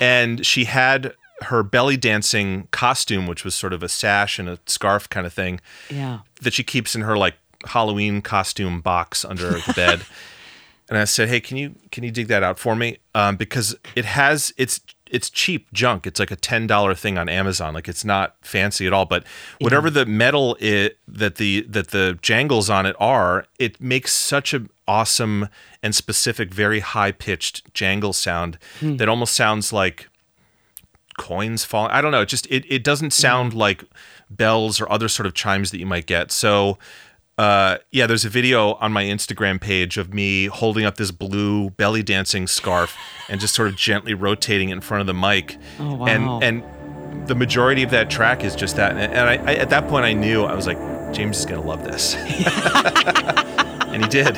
and she had her belly dancing costume, which was sort of a sash and a scarf kind of thing Yeah. that she keeps in her like Halloween costume box under the bed. and I said, "Hey, can you can you dig that out for me? Um, because it has it's it's cheap junk. It's like a ten dollar thing on Amazon. Like it's not fancy at all. But whatever the metal it that the that the jangles on it are, it makes such a awesome and specific, very high pitched jangle sound that almost sounds like coins falling. I don't know. It just it, it doesn't sound like bells or other sort of chimes that you might get. So uh, yeah, there's a video on my Instagram page of me holding up this blue belly dancing scarf and just sort of gently rotating it in front of the mic. Oh, wow. And and the majority of that track is just that. And, I, I at that point I knew I was like, James is gonna love this, and he did.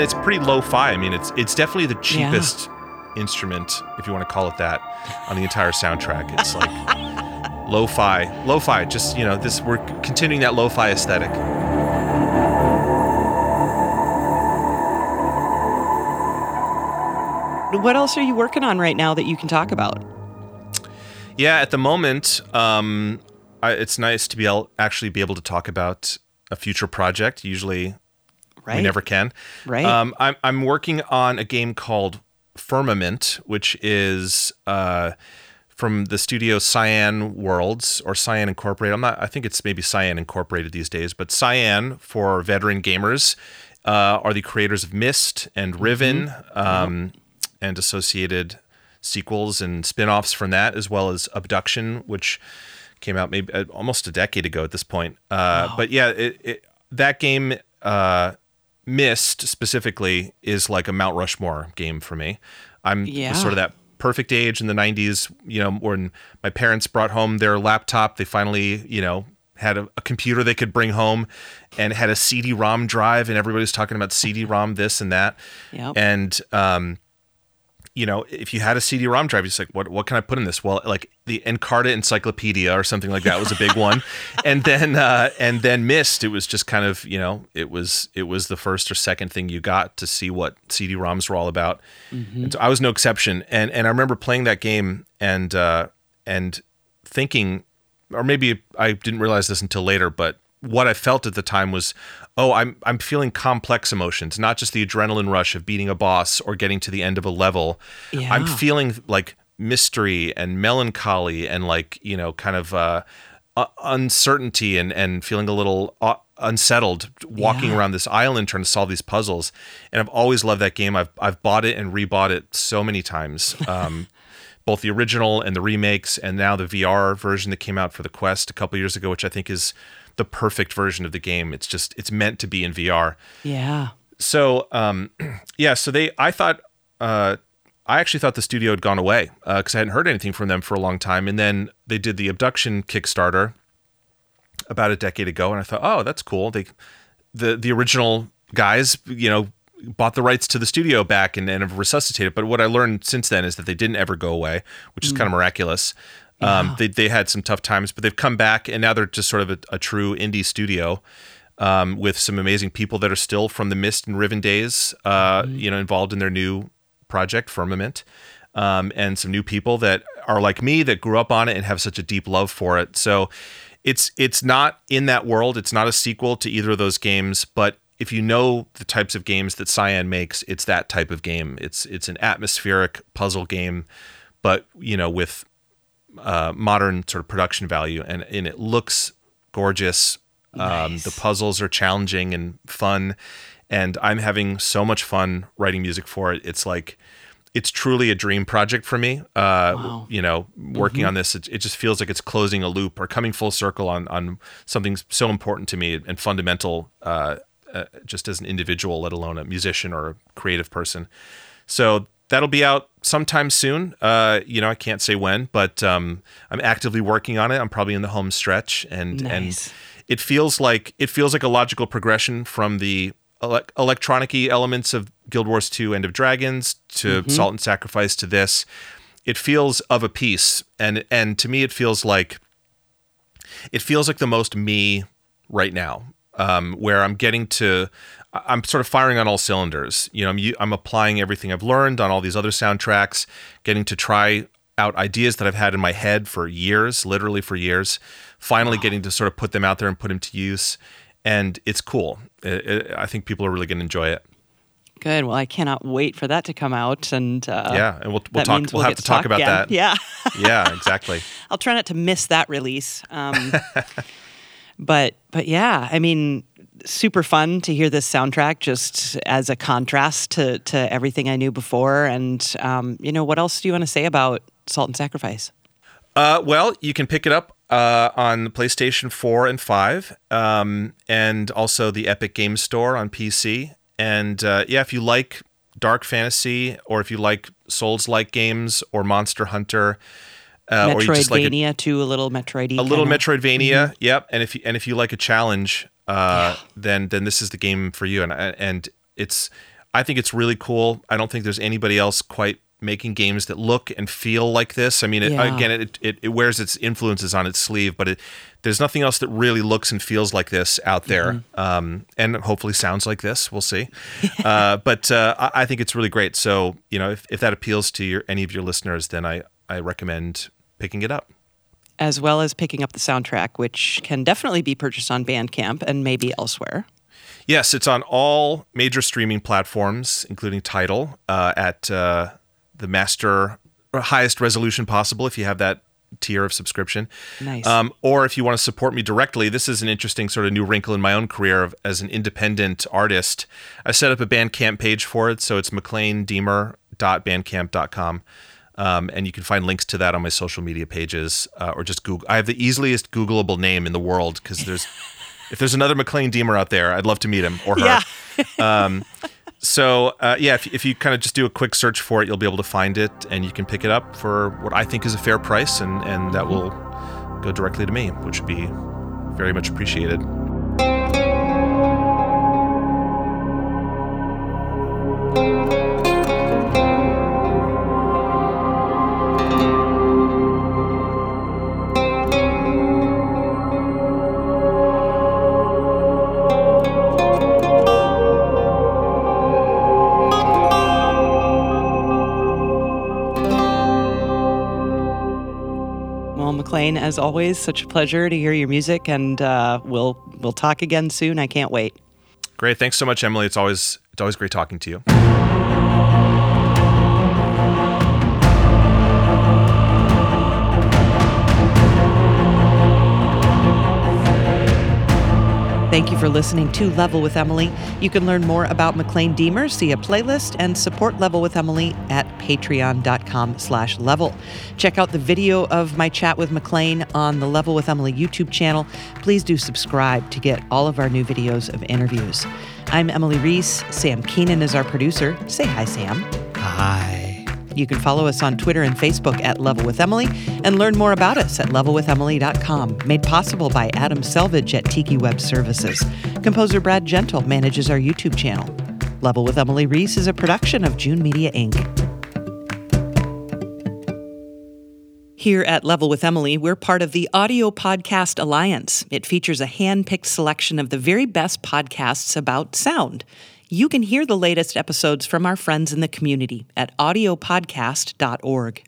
And it's pretty lo-fi. I mean, it's it's definitely the cheapest instrument, if you want to call it that, on the entire soundtrack. It's like lo-fi, lo-fi. Just you know, this we're continuing that lo-fi aesthetic. What else are you working on right now that you can talk about? Yeah, at the moment, um, I, it's nice to be able actually be able to talk about a future project. Usually, Right. we never can. Right. Um, I'm I'm working on a game called Firmament, which is uh, from the studio Cyan Worlds or Cyan Incorporated. I'm not. I think it's maybe Cyan Incorporated these days, but Cyan for veteran gamers uh, are the creators of Myst and Riven mm-hmm. um, and associated sequels and spin-offs from that, as well as Obduction, which came out maybe uh, almost a decade ago at this point. Uh, wow. But yeah, it, it, that game uh, Myst specifically is like a Mount Rushmore game for me. I'm yeah. sort of that perfect age in the 90s, you know, when my parents brought home their laptop, they finally, you know, had a, a computer they could bring home and had a CD-ROM drive and everybody was talking about CD-ROM this and that. Yep. And um you know, if you had a CD-ROM drive, it's like, what what can I put in this? Well, like the Encarta Encyclopedia or something like that was a big one, and then uh, and then Myst. It was just kind of you know, it was it was the first or second thing you got to see what CD-ROMs were all about. Mm-hmm. And so I was no exception. And and I remember playing that game and uh, and thinking, or maybe I didn't realize this until later, but what I felt at the time was, oh, I'm I'm feeling complex emotions, not just the adrenaline rush of beating a boss or getting to the end of a level. Yeah. I'm feeling like mystery and melancholy and like you know kind of uh, uh, uncertainty and and feeling a little uh, unsettled walking yeah. around this island trying to solve these puzzles. And I've always loved that game. I've I've bought it and rebought it so many times. Um, both the original and the remakes, and now the VR version that came out for the Quest a couple years ago, which I think is the perfect version of the game. It's just it's meant to be in VR. Yeah. So um, yeah, so they I thought uh, I actually thought the studio had gone away because uh, I hadn't heard anything from them for a long time, and then they did the Obduction Kickstarter about a decade ago, and I thought, oh, that's cool. They the the original guys, you know, bought the rights to the studio back and, and have resuscitated. But what I learned since then is that they didn't ever go away, which is mm. kind of miraculous. Um, they they had some tough times, but they've come back, and now they're just sort of a, a true indie studio um, with some amazing people that are still from the Myst and Riven days, uh, mm-hmm. you know, involved in their new project Firmament, um, and some new people that are like me that grew up on it and have such a deep love for it. So it's it's not in that world. It's not a sequel to either of those games, but if you know the types of games that Cyan makes, it's that type of game. It's it's an atmospheric puzzle game, but you know with uh, modern sort of production value, and, and it looks gorgeous. Um, nice. the puzzles are challenging and fun, and I'm having so much fun writing music for it. It's like it's truly a dream project for me. Uh, wow. You know, working mm-hmm. on this, it, it, just feels like it's closing a loop or coming full circle on on something so important to me and fundamental, uh, uh, just as an individual, let alone a musician or a creative person. So that'll be out sometime soon. Uh, you know, I can't say when, but um, I'm actively working on it. I'm probably in the home stretch, and nice. and it feels like it feels like a logical progression from the ele- electronicy elements of Guild Wars 2 End of Dragons to mm-hmm. Salt and Sacrifice to this. It feels of a piece, and and to me, it feels like it feels like the most me right now, um, where I'm getting to I'm sort of firing on all cylinders. You know, I'm I'm applying everything I've learned on all these other soundtracks, getting to try out ideas that I've had in my head for years, literally for years. Finally, wow. getting to sort of put them out there and put them to use, and it's cool. It, it, I think people are really going to enjoy it. Good. Well, I cannot wait for that to come out, and uh, yeah, and we'll we'll talk. We'll, we'll have to talk, talk about again. that. Yeah. yeah. Exactly. I'll try not to miss that release. Um, but but yeah, I mean, super fun to hear this soundtrack just as a contrast to, to everything I knew before. And, um, you know, what else do you want to say about Salt and Sacrifice? Uh, well, you can pick it up uh, on PlayStation 4 and 5, um, and also the Epic Game Store on PC. And uh, yeah, if you like dark fantasy, or if you like Souls like games, or Monster Hunter, uh, Metroidvania like a, too, a little Metroid. A little Metroidvania, mm-hmm. yep. And if you, and if you like a challenge, uh, yeah. then then this is the game for you. And and it's I think it's really cool. I don't think there's anybody else quite making games that look and feel like this. I mean, it, yeah. again, it, it, it wears its influences on its sleeve, but it, there's nothing else that really looks and feels like this out there, mm-hmm. um, and hopefully sounds like this. We'll see. uh, but uh, I, I, think it's really great. So you know, if, if that appeals to your, any of your listeners, then I I recommend picking it up as well as picking up the soundtrack, which can definitely be purchased on Bandcamp and maybe elsewhere. Yes, it's on all major streaming platforms, including Tidal, uh, at uh, the master highest resolution possible if you have that tier of subscription. Nice. Um, or if you want to support me directly, this is an interesting sort of new wrinkle in my own career of, as an independent artist. I set up a Bandcamp page for it, so it's maclainediemer.bandcamp.com. Um, and you can find links to that on my social media pages uh, or just Google. I have the easiest Googleable name in the world because there's, if there's another Maclaine Diemer out there, I'd love to meet him or her. Yeah. um, so uh, yeah, if, if you kind of just do a quick search for it, you'll be able to find it, and you can pick it up for what I think is a fair price, and and that will go directly to me, which would be very much appreciated. As always, such a pleasure to hear your music, and uh, we'll we'll talk again soon. I can't wait. Great, thanks so much, Emily. It's always it's always great talking to you. Thank you for listening to Level with Emily. You can learn more about Maclaine Diemer, see a playlist, and support Level with Emily at patreon.com slash level. Check out the video of my chat with Maclaine on the Level with Emily YouTube channel. Please do subscribe to get all of our new videos of interviews. I'm Emily Reese. Sam Keenan is our producer. Say hi, Sam. Hi. You can follow us on Twitter and Facebook at Level with Emily and learn more about us at levelwithemily.com. Made possible by Adam Selvage at Tiki Web Services. Composer Brad Gentle manages our YouTube channel. Level with Emily Reese is a production of June Media Inc. Here at Level with Emily, we're part of the Audio Podcast Alliance. It features a hand picked selection of the very best podcasts about sound. You can hear the latest episodes from our friends in the community at audiopodcast.org.